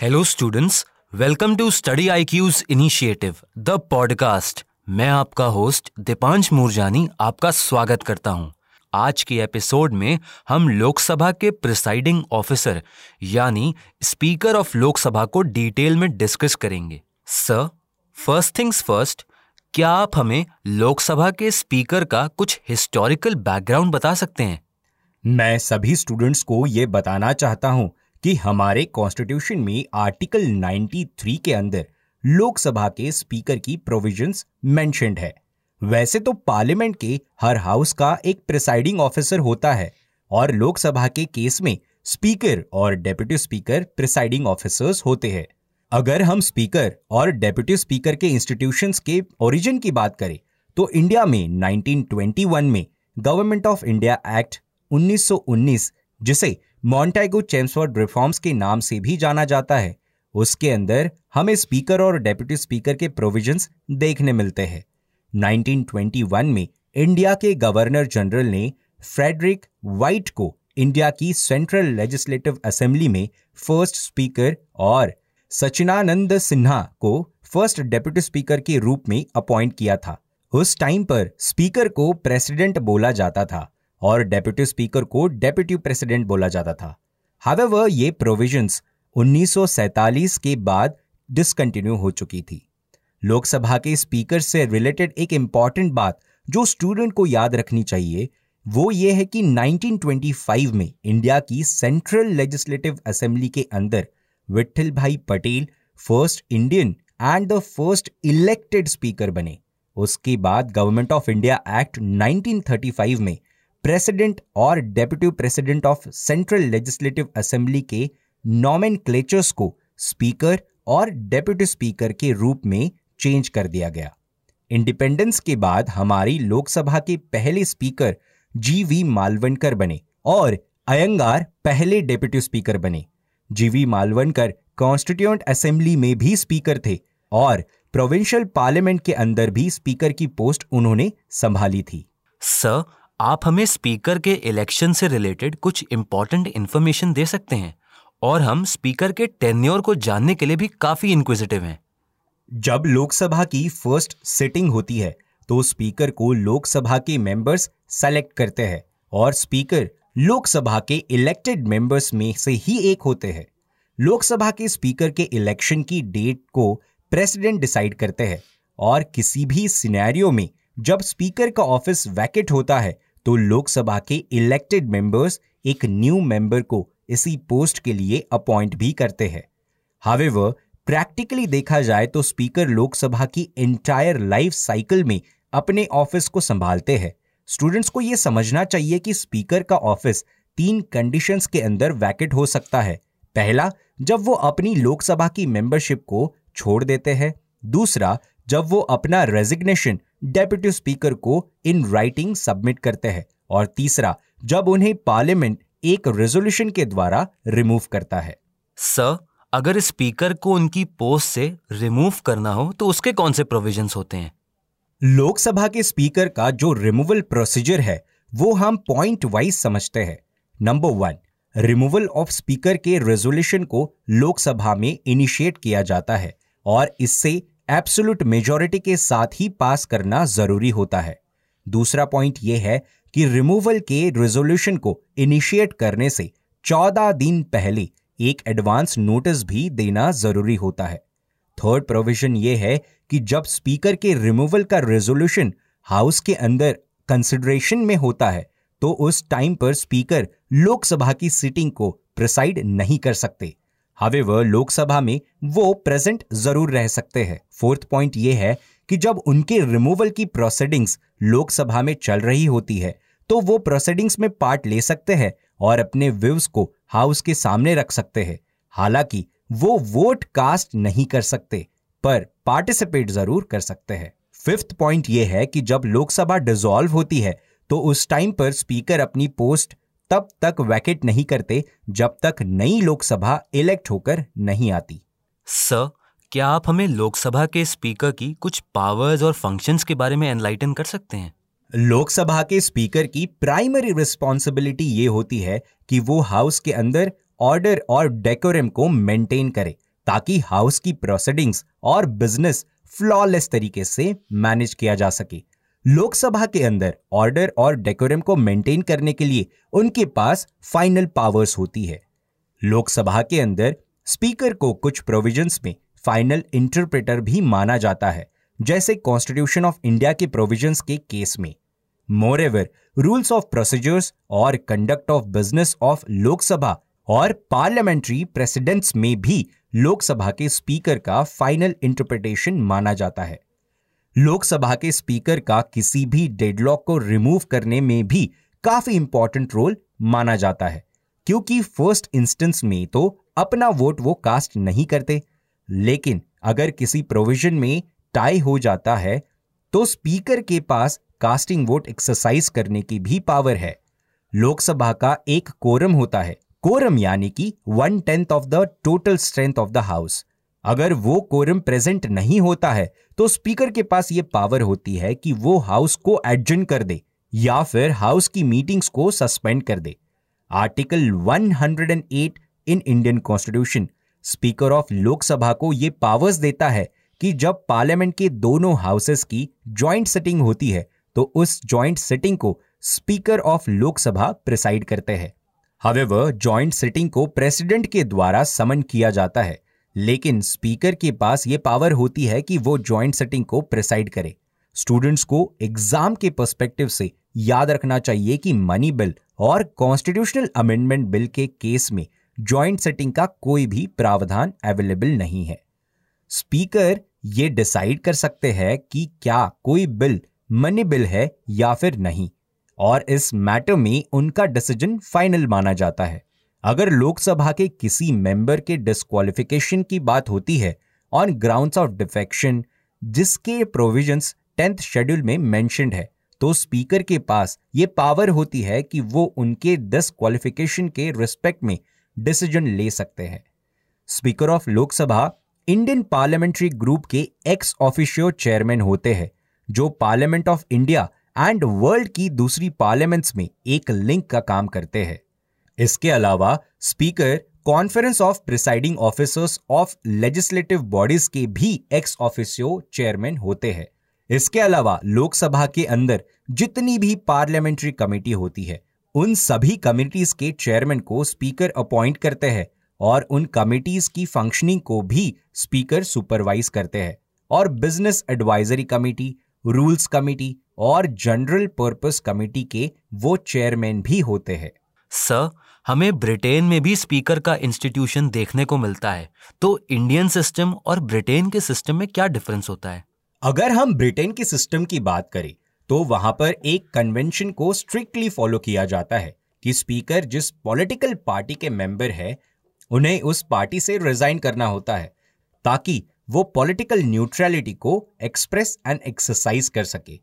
Hello students welcome to study I Q's initiative the podcast मैं आपका host Deepansh Murjani आपका स्वागत करता हूँ। आज के एपिसोड में हम लोकसभा के प्रिसाइडिंग ऑफिसर यानी स्पीकर ऑफ़ लोकसभा को डिटेल में डिस्कस करेंगे। सर फ़र्स्ट थिंग्स फ़र्स्ट क्या आप हमें लोकसभा के स्पीकर का कुछ हिस्टोरिकल बैकग्राउंड बता सकते हैं? मैं सभी स्टूडेंट्स को ये बताना चाहता हूँ कि हमारे कॉन्स्टिट्यूशन में आर्टिकल 93 के अंदर लोकसभा के स्पीकर की प्रोविजंस मेंशनड है। वैसे तो पार्लियामेंट के हर हाउस का एक प्रिसाइडिंग ऑफिसर होता है और लोकसभा के केस में स्पीकर और डेप्यूटी स्पीकर प्रिसाइडिंग ऑफिसर्स होते हैं। अगर हम स्पीकर और डेप्यूटी स्पीकर के इंस्टीट्यूशंस के ओरिजिन की बात करें तो इंडिया में 1921 में गवर्नमेंट ऑफ़ इंडिया एक्ट 1919 जिसे मॉन्टेगो चेम्सवर्ड रिफॉर्म्स के नाम से भी जाना जाता है। उसके अंदर हमें स्पीकर और डेप्यूटी स्पीकर के प्रोविजंस देखने मिलते हैं। 1921 में इंडिया के गवर्नर जनरल ने फ्रेडरिक वाइट को इंडिया की सेंट्रल लेजिस्लेटिव असेंबली में फ़र्स्ट स्पीकर और सचिनानंद सिन्हा को फ़र्स्ट डेप्यूटी स्पीकर के रूप में अपॉइंट किया था। उस टाइम पर स्पीकर को प्रेसिडेंट बोला जाता था। और डेप्यूटी स्पीकर को डेप्यूटी प्रेसिडेंट बोला जाता था। हावेवर ये प्रोविजंस 1947 के बाद डिसकंटिन्यू हो चुकी थी। लोकसभा के स्पीकर से रिलेटेड एक इंपॉर्टेंट बात जो स्टूडेंट को याद रखनी चाहिए, वो ये है कि 1925 में इंडिया की सेंट्रल लेजिस्लेटिव असेंबली के अंदर Vithal bhai Patel first Indian and the first elected speaker बने। उसके बाद गवर्नमेंट ऑफ़ इंडिया एक्ट 1935 में प्रेसिडेंट और deputy president of central legislative assembly के नॉमेन को स्पीकर और डेप्यूटी स्पीकर के रूप में चेंज कर दिया गया। इंडिपेंडेंस के बाद हमारी लोकसभा के पहले स्पीकर जी वी मालवनकर बने और अयंगार पहले डेप्यूटी स्पीकर बने। जीवी मालवनकर कॉन्स्टिट्यूंट असेंबली में भी स्पीकर थे और प्रोविंशियल पार्लियामेंट के अंदर भी स्पीकर की पोस्ट उन्होंने संभाली थी। सर आप हमें स्पीकर के इलेक्शन से रिलेटेड कुछ इंपॉर्टेंट इन्फॉर्मेशन दे सकते हैं और हम स्पीकर के टेन्योर को जानने के लिए भी काफ़ी इंक्विजिटिव हैं। जब लोकसभा की फ़र्स्ट सिटिंग होती है तो स्पीकर को लोकसभा के मेंबर्स सेलेक्ट करते हैं और स्पीकर लोकसभा के इलेक्टेड मेंबर्स में से ही एक होते हैं। लोकसभा के स्पीकर के इलेक्शन की डेट को प्रेसिडेंट डिसाइड करते हैं और किसी भी सिनेरियो में जब स्पीकर का ऑफ़िस वैकेट होता है तो लोकसभा के इलेक्टेड मेंबर्स एक न्यू मेंबर को इसी पोस्ट के लिए अपॉइंट भी करते हैं। हावेवर प्रैक्टिकली देखा जाए तो स्पीकर लोकसभा की एंटायर लाइफ साइकिल में अपने ऑफ़िस को संभालते हैं। स्टूडेंट्स को यह समझना चाहिए कि स्पीकर का ऑफ़िस तीन कंडीशंस के अंदर वैकेट हो सकता है। पहला, जब वो अपनी लोकसभा की मेंबरशिप को छोड़ देते हैं। दूसरा जब वो अपना रेजिग्नेशन डेप्यूटी स्पीकर को इन राइटिंग सबमिट करते हैं और तीसरा जब उन्हें पार्लियामेंट एक रेजोल्यूशन के द्वारा रिमूव करता है। सर अगर स्पीकर को उनकी पोस्ट से रिमूव करना हो तो उसके कौन से प्रोविजंस होते हैं? लोकसभा के स्पीकर का जो रिमूवल प्रोसीजर है वो हम पॉइंट वाइज समझते हैं। Number one removal of speaker के रेजोल्यूशन को लोकसभा में इनिशिएट किया जाता है और इससे एब्सोल्यूट मेजोरिटी के साथ ही पास करना ज़रूरी होता है। दूसरा पॉइंट यह है कि रिमूवल के रेजोल्यूशन को इनिशिएट करने से 14 दिन पहले एक एडवांस नोटिस भी देना ज़रूरी होता है। थर्ड प्रोविज़न यह है कि जब स्पीकर के रिमूवल का रेजोल्यूशन हाउस के अंदर कंसिडरेशन में होता है तो उस टाइम पर स्पीकर लोकसभा की सीटिंग को प्रिसाइड नहीं कर सकते। हावेवर लोकसभा में वो प्रेजेंट ज़रूर रह सकते हैं। फोर्थ पॉइंट ये है कि जब उनके रिमूवल की प्रोसीडिंग्स लोकसभा में चल रही होती है तो वो प्रोसीडिंग्स में पार्ट ले सकते हैं और अपने व्यूज़ को हाउस के सामने रख सकते हैं। हालाँकि वो वोट कास्ट नहीं कर सकते, पर पार्टिसिपेट ज़रूर कर सकते हैं। फिफ्थ पॉइंट ये है कि जब लोकसभा डिसॉल्व होती है तो उस टाइम पर स्पीकर अपनी पोस्ट तब तक वैकेट नहीं करते जब तक नई लोकसभा इलेक्ट होकर नहीं आती। सर क्या आप हमें लोकसभा के स्पीकर की कुछ पावर्स और फ़ंक्शंस के बारे में एनलाइटन कर सकते हैं? लोकसभा के स्पीकर की प्राइमरी रिस्पॉन्सिबिलिटी ये होती है कि वो हाउस के अंदर ऑर्डर और डेकोरम को मेंटेन करे ताकि हाउस की प्रोसीडिंग्स और बिज़नेस फ्लॉलेस तरीके से मैनेज किया जा सके। लोकसभा के अंदर ऑर्डर और डेकोरम को मेंटेन करने के लिए उनके पास फाइनल पावर्स होती है। लोकसभा के अंदर स्पीकर को कुछ प्रोविजंस में फाइनल इंटरप्रेटर भी माना जाता है, जैसे कॉन्स्टिट्यूशन ऑफ़ इंडिया के प्रोविजंस के केस में। Moreover rules of procedures और conduct of business of Lok Sabha और पार्लियामेंट्री प्रेसिडेंट्स में भी लोकसभा के स्पीकर का फाइनल इंटरप्रिटेशन माना जाता है। लोकसभा के स्पीकर का किसी भी डेडलॉक को रिमूव करने में भी काफ़ी इंपॉर्टेंट रोल माना जाता है। क्योंकि फ़र्स्ट इंस्टेंस में तो अपना वोट वो कास्ट नहीं करते। लेकिन अगर किसी प्रोविज़न में टाई हो जाता है तो स्पीकर के पास कास्टिंग वोट एक्सरसाइज करने की भी पावर है। लोकसभा का एक कोरम होता है। कोरम यानी कि one tenth of the total strength of the house अगर वो कोरम प्रेजेंट नहीं होता है तो स्पीकर के पास ये पावर होती है कि वो हाउस को एडजन कर दे, या फिर हाउस की मीटिंग्स को सस्पेंड कर दे। Article 108 in Indian constitution speaker of Lok Sabha को यह पावर्स देता है कि जब पार्लियामेंट के दोनों हाउसेस की ज्वाइंट सिटिंग होती है तो उस ज्वाइंट सिटिंग को स्पीकर ऑफ़ लोकसभा प्रिसाइड करते हैं। हवेवर ज्वाइंट सिटिंग को प्रेसिडेंट के द्वारा समन किया जाता है। लेकिन स्पीकर के पास यह पावर होती है कि वो ज्वाइंट सेटिंग को प्रिसाइड करे। स्टूडेंट्स को एग्ज़ाम के पर्सपेक्टिव से याद रखना चाहिए कि मनी बिल और कॉन्स्टिट्यूशनल अमेंडमेंट बिल के केस में ज्वाइंट सेटिंग का कोई भी प्रावधान अवेलेबल नहीं है। स्पीकर ये डिसाइड कर सकते हैं कि क्या कोई बिल मनी बिल है या फिर नहीं, और इस मैटर में उनका डिसीज़न फाइनल माना जाता है। अगर लोकसभा के किसी मेंबर के डिस्कालिफिकेशन की बात होती है ऑन ग्राउंड्स ऑफ़ डिफेक्शन जिसके प्रोविजंस टेंथ शेड्यूल में मेंशनड है तो स्पीकर के पास ये पावर होती है कि वो उनके डिस्कालिफिकेशन के रिस्पेक्ट में डिसीज़न ले सकते हैं। Speaker of Lok Sabha Indian parliamentary group के एक्स ऑफिशियो चेयरमैन होते हैं, जो parliament of India and world की दूसरी पार्लियामेंट्स में एक लिंक का काम करते हैं। इसके अलावा speaker conference of presiding officers of legislative bodies के भी एक्स ऑफिसियो चेयरमैन होते हैं। इसके अलावा लोकसभा के अंदर जितनी भी पार्लियामेंट्री कमेटी होती है, उन सभी कमिटीज के चेयरमैन को स्पीकर अपॉइंट करते हैं और उन कमिटीज की फंक्शनिंग को भी स्पीकर सुपरवाइज करते हैं। और business advisory committee rules committee और जनरल पर्पस कमेटी के वो चेयरमैन भी होते हैं। सर, हमें ब्रिटेन में भी स्पीकर का इंस्टीट्यूशन देखने को मिलता है। तो इंडियन सिस्टम और ब्रिटेन के सिस्टम में क्या डिफरेंस होता है? अगर हम ब्रिटेन के सिस्टम की बात करें तो वहाँ पर एक कन्वेंशन को स्ट्रिक्टली फॉलो किया जाता है कि स्पीकर जिस पॉलिटिकल पार्टी के मेंबर है, उन्हें उस पार्टी से रिजाइन करना होता है, ताकि वो पॉलिटिकल न्यूट्रलिटी को एक्सप्रेस एंड एक्सरसाइज कर सके।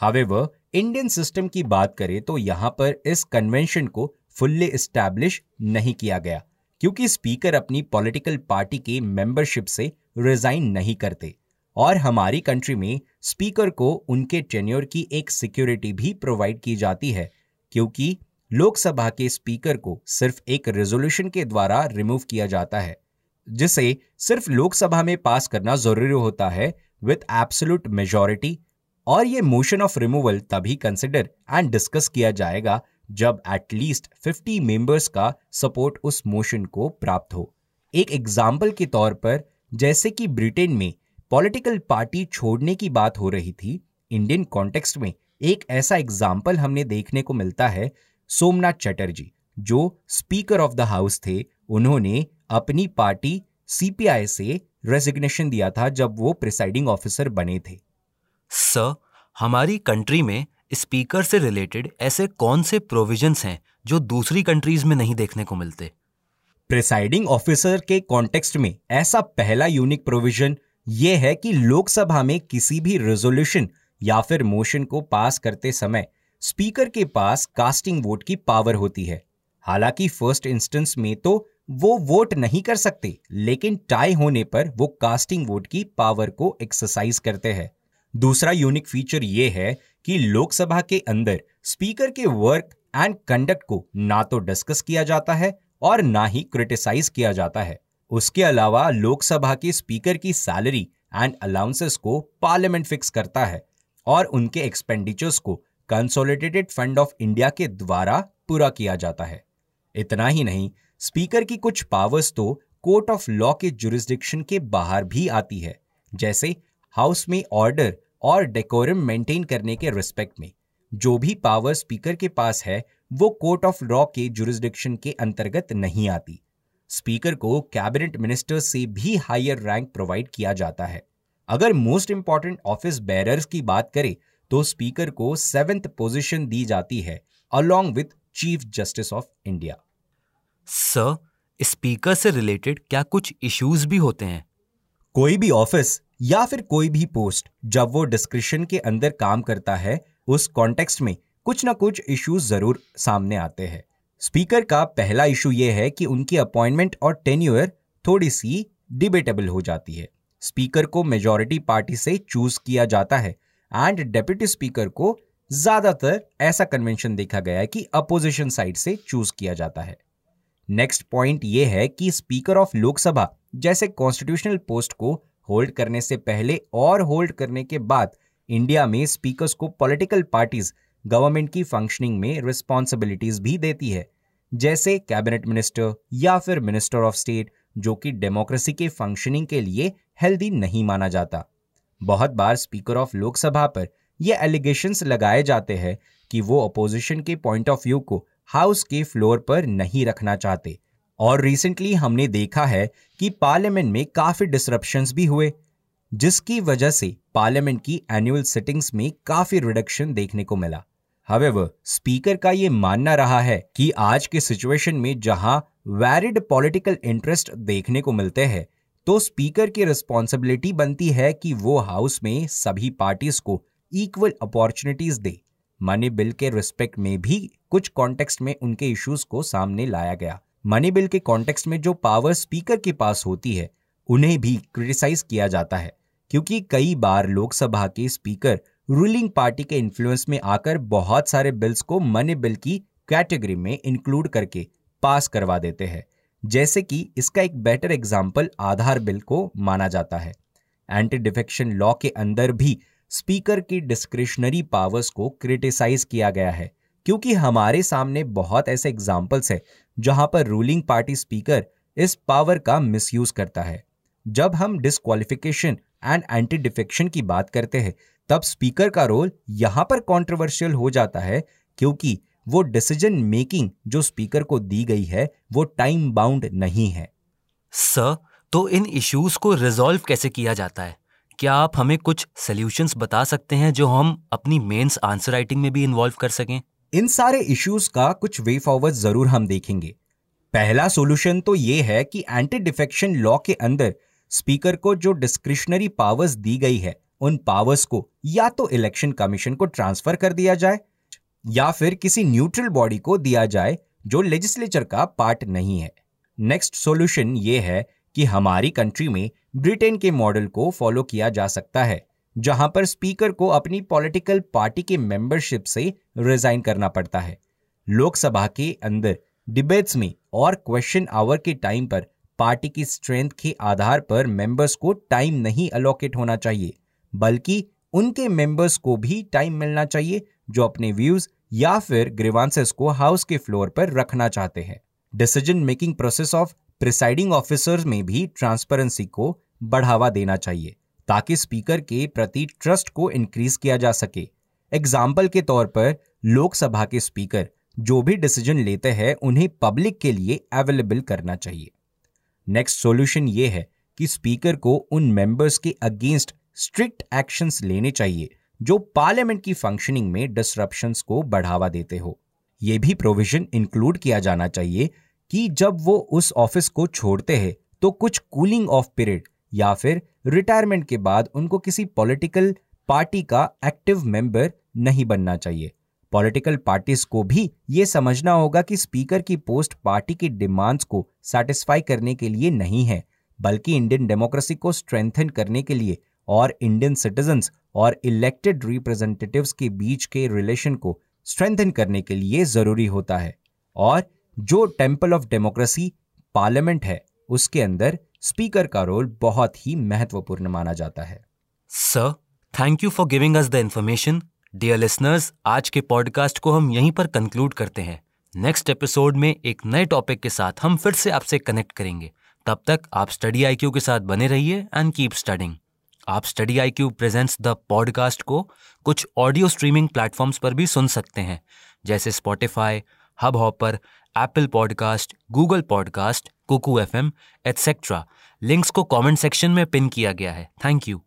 हावेवर इंडियन सिस्टम की बात करें तो यहाँ पर इस कन्वेंशन को फुल्ली स्टैब्लिश नहीं किया गया, क्योंकि स्पीकर अपनी पॉलिटिकल पार्टी के मेंबरशिप से रिजाइन नहीं करते। और हमारी कंट्री में स्पीकर को उनके टेन्योर की एक सिक्योरिटी भी प्रोवाइड की जाती है, क्योंकि लोकसभा के स्पीकर को सिर्फ़ एक रेजोल्यूशन के द्वारा रिमूव किया जाता है, जिसे सिर्फ़ लोकसभा में पास करना ज़रूरी होता है विथ एब्सोल्यूट मेजोरिटी और ये मोशन ऑफ़ रिमूवल तभी कंसिडर एंड डिस्कस किया जाएगा जब एटलीस्ट 50 मेंबर्स का सपोर्ट उस मोशन को प्राप्त हो। एक एग्ज़ाम्पल के तौर पर, जैसे कि ब्रिटेन में पॉलिटिकल पार्टी छोड़ने की बात हो रही थी इंडियन कॉन्टेक्स्ट में एक ऐसा एग्ज़ाम्पल हमने देखने को मिलता है सोमनाथ चटर्जी जो स्पीकर ऑफ़ द हाउस थे, उन्होंने अपनी पार्टी सीपीआई से रेजिग्नेशन दिया था जब वो प्रिसाइडिंग ऑफिसर बने थे। सर हमारी कंट्री में स्पीकर से रिलेटेड ऐसे कौन से प्रोविजंस हैं जो दूसरी कंट्रीज़ में नहीं देखने को मिलते? प्रिसाइडिंग ऑफिसर के कॉन्टेक्स्ट में ऐसा पहला यूनिक प्रोविज़न यह है कि लोकसभा में किसी भी रेजोल्यूशन या फिर मोशन को पास करते समय स्पीकर के पास कास्टिंग वोट की पावर होती है। हालाँकि फ़र्स्ट इंस्टेंस में तो वो वोट नहीं कर सकते, लेकिन टाई होने पर वो कास्टिंग वोट की पावर को एक्सरसाइज करते हैं। दूसरा यूनिक फीचर ये है कि लोकसभा के अंदर स्पीकर के वर्क एंड कंडक्ट को ना तो डिस्कस किया जाता है और ना ही क्रिटिसाइज किया जाता है। उसके अलावा लोकसभा के स्पीकर की सैलरी एंड अलाउंसेस को पार्लियामेंट फिक्स करता है और उनके एक्सपेंडिचर्स को कंसोलिडेटेड फंड ऑफ़ इंडिया के द्वारा पूरा किया जाता है। इतना ही नहीं, स्पीकर की कुछ पावर्स तो कोर्ट ऑफ़ लॉ के जुरिस्डिक्शन के बाहर भी आती है, जैसे हाउस में ऑर्डर और डेकोरम मेंटेन करने के रिस्पेक्ट में। जो भी पावर स्पीकर के पास है वो कोर्ट ऑफ़ लॉ के जुरिस्डिक्शन के अंतर्गत नहीं आती। स्पीकर को कैबिनेट मिनिस्टर से भी हायर रैंक प्रोवाइड किया जाता है। अगर मोस्ट इंपॉर्टेंट ऑफ़िस बैरर्स की बात करें तो स्पीकर को सेवेंथ पोजीशन दी जाती है along with chief justice of India sir speaker से रिलेटेड क्या कुछ इश्यूज़ भी होते हैं? कोई भी ऑफ़िस या फिर कोई भी पोस्ट जब वो डिस्क्रिप्शन के अंदर काम करता है, उस कॉन्टेक्स्ट में कुछ ना कुछ इश्यूज़ ज़रूर सामने आते हैं। स्पीकर का पहला इशू यह है कि उनकी अपॉइंटमेंट और टेन्यूअर थोड़ी सी डिबेटेबल हो जाती है। स्पीकर को मेजोरिटी पार्टी से चूज़ किया जाता है एंड डेप्यूटी स्पीकर को ज़्यादातर ऐसा कन्वेंशन देखा गया है कि अपोजिशन साइड से चूज़ किया जाता है। नेक्स्ट पॉइंट यह है कि स्पीकर ऑफ़ लोकसभा जैसे कॉन्स्टिट्यूशनल पोस्ट को होल्ड करने से पहले और होल्ड करने के बाद इंडिया में स्पीकर्स को पॉलिटिकल पार्टीज़ गवर्नमेंट की फंक्शनिंग में रिस्पॉन्सिबिलिटीज भी देती है। जैसे कैबिनेट मिनिस्टर या फिर मिनिस्टर ऑफ़ स्टेट जो कि डेमोक्रेसी के फंक्शनिंग के लिए हेल्दी नहीं माना जाता। बहुत बार स्पीकर ऑफ़ लोकसभा पर यह एलिगेशंस लगाए जाते हैं कि वो अपोजिशन के पॉइंट ऑफ़ व्यू को हाउस के फ्लोर पर नहीं रखना चाहते। और रिसेंटली हमने देखा है कि पार्लियामेंट में काफ़ी डिसरप्शंस भी हुए, जिसकी वजह से पार्लियामेंट की एनुअल सिटिंग्स में काफ़ी रिडक्शन देखने को मिला। हवेवर स्पीकर का ये मानना रहा है कि आज के सिचुएशन में जहाँ वैरिड पॉलिटिकल इंटरेस्ट देखने को मिलते हैं तो स्पीकर की रिस्पॉन्सिबिलिटी बनती है कि वो हाउस में सभी पार्टीज़ को इक्वल अपॉर्चुनिटीज़ दे। मनी बिल के रिस्पेक्ट में भी कुछ कॉन्टेक्स्ट में उनके इश्यूज़ को सामने लाया गया। मनी बिल के कॉन्टेक्स्ट में जो पावर स्पीकर के पास होती है, उन्हें भी क्रिटिसाइज किया जाता है, क्योंकि कई बार लोकसभा के स्पीकर रूलिंग पार्टी के इन्फ्लुएंस में आकर बहुत सारे बिल्स को मनी बिल की कैटेगरी में इंक्लूड करके पास करवा देते हैं। जैसे कि इसका एक बेटर एग्ज़ाम्पल आधार बिल को माना जाता है। एंटी डिफेक्शन लॉ के अंदर भी स्पीकर की डिस्क्रिशनरी पावर्स को क्रिटिसाइज किया गया है। क्योंकि हमारे सामने बहुत ऐसे एग्जाम्पल्स है, जहाँ पर रूलिंग पार्टी स्पीकर इस पावर का मिसयूज करता है। जब हम डिस्कालिफिकेशन एंड एंटी डिफेक्शन की बात करते हैं, तब स्पीकर का रोल यहाँ पर कंट्रोवर्शियल हो जाता है, क्योंकि वो डिसीज़न मेकिंग जो स्पीकर को दी गई है, वो टाइम बाउंड नहीं है। सर तो इन इश्यूज़ को रिजॉल्व कैसे किया जाता है? क्या आप हमें कुछ सोल्यूशंस बता सकते हैं जो हम अपनी मेंस आंसर राइटिंग में भी इन्वॉल्व कर सकें? इन सारे इश्यूज़ का कुछ वे फॉरवर्ड ज़रूर हम देखेंगे। पहला सॉल्यूशन तो ये है कि एंटी डिफेक्शन लॉ के अंदर स्पीकर को जो डिस्क्रिशनरी पावर्स दी गई है, उन पावर्स को या तो इलेक्शन कमीशन को ट्रांसफ़र कर दिया जाए, या फिर किसी न्यूट्रल बॉडी को दिया जाए जो लेजिस्लेचर का पार्ट नहीं है। नेक्स्ट सॉल्यूशन ये है कि हमारी कंट्री में ब्रिटेन के मॉडल को फॉलो किया जा सकता है। जहाँ पर स्पीकर को अपनी पॉलिटिकल पार्टी के मेंबरशिप से रिजाइन करना पड़ता है। लोकसभा के अंदर डिबेट्स में और क्वेश्चन आवर के टाइम पर पार्टी की स्ट्रेंथ के आधार पर मेंबर्स को टाइम नहीं अलोकेट होना चाहिए, बल्कि उनके मेंबर्स को भी टाइम मिलना चाहिए जो अपने व्यूज़ या फिर ग्रीवांसेस को हाउस के फ्लोर पर रखना चाहते हैं। Decision making process of presiding officers में भी ट्रांसपेरेंसी को बढ़ावा देना चाहिए। ताकि स्पीकर के प्रति ट्रस्ट को इंक्रीज किया जा सके। एग्ज़ाम्पल के तौर पर, लोकसभा के स्पीकर जो भी डिसीज़न लेते हैं, उन्हें पब्लिक के लिए अवेलेबल करना चाहिए। नेक्स्ट सॉल्यूशन ये है कि स्पीकर को उन मेंबर्स के अगेंस्ट स्ट्रिक्ट एक्शंस लेने चाहिए, जो पार्लियामेंट की फंक्शनिंग में डिसरप्शंस को बढ़ावा देते हो। यह भी प्रोविज़न इंक्लूड किया जाना चाहिए कि जब वो उस ऑफ़िस को छोड़ते हैं तो कुछ कूलिंग ऑफ़ पीरियड या फिर रिटायरमेंट के बाद उनको किसी पॉलिटिकल पार्टी का एक्टिव मेंबर नहीं बनना चाहिए। पॉलिटिकल पार्टीज़ को भी ये समझना होगा कि स्पीकर की पोस्ट पार्टी की डिमांड्स को सेटिस्फाई करने के लिए नहीं है, बल्कि इंडियन डेमोक्रेसी को स्ट्रेंथन करने के लिए और इंडियन सिटीजन्स और इलेक्टेड रिप्रेजेंटेटिव्स के बीच के रिलेशन को स्ट्रेंथन करने के लिए ज़रूरी होता है। और जो टेंपल ऑफ़ डेमोक्रेसी पार्लियामेंट है उसके अंदर स्पीकर का रोल बहुत ही महत्वपूर्ण माना जाता है। Sir thank you for giving us the information dear listeners आज के पॉडकास्ट को हम यहीं पर कंक्लूड करते हैं। नेक्स्ट एपिसोड में एक नए टॉपिक के साथ हम फिर से आपसे कनेक्ट करेंगे। तब तक आप स्टडी आईक्यू के साथ बने रहिए एंड कीप स्टडिंग आप study I Q presents the podcast को कुछ ऑडियो स्ट्रीमिंग प्लेटफॉर्म्स पर भी सुन सकते हैं, जैसे Spotify Hubhopper Apple podcast Google podcast Kuku FM etcetera links को कमेंट सेक्शन में पिन किया गया है। Thank you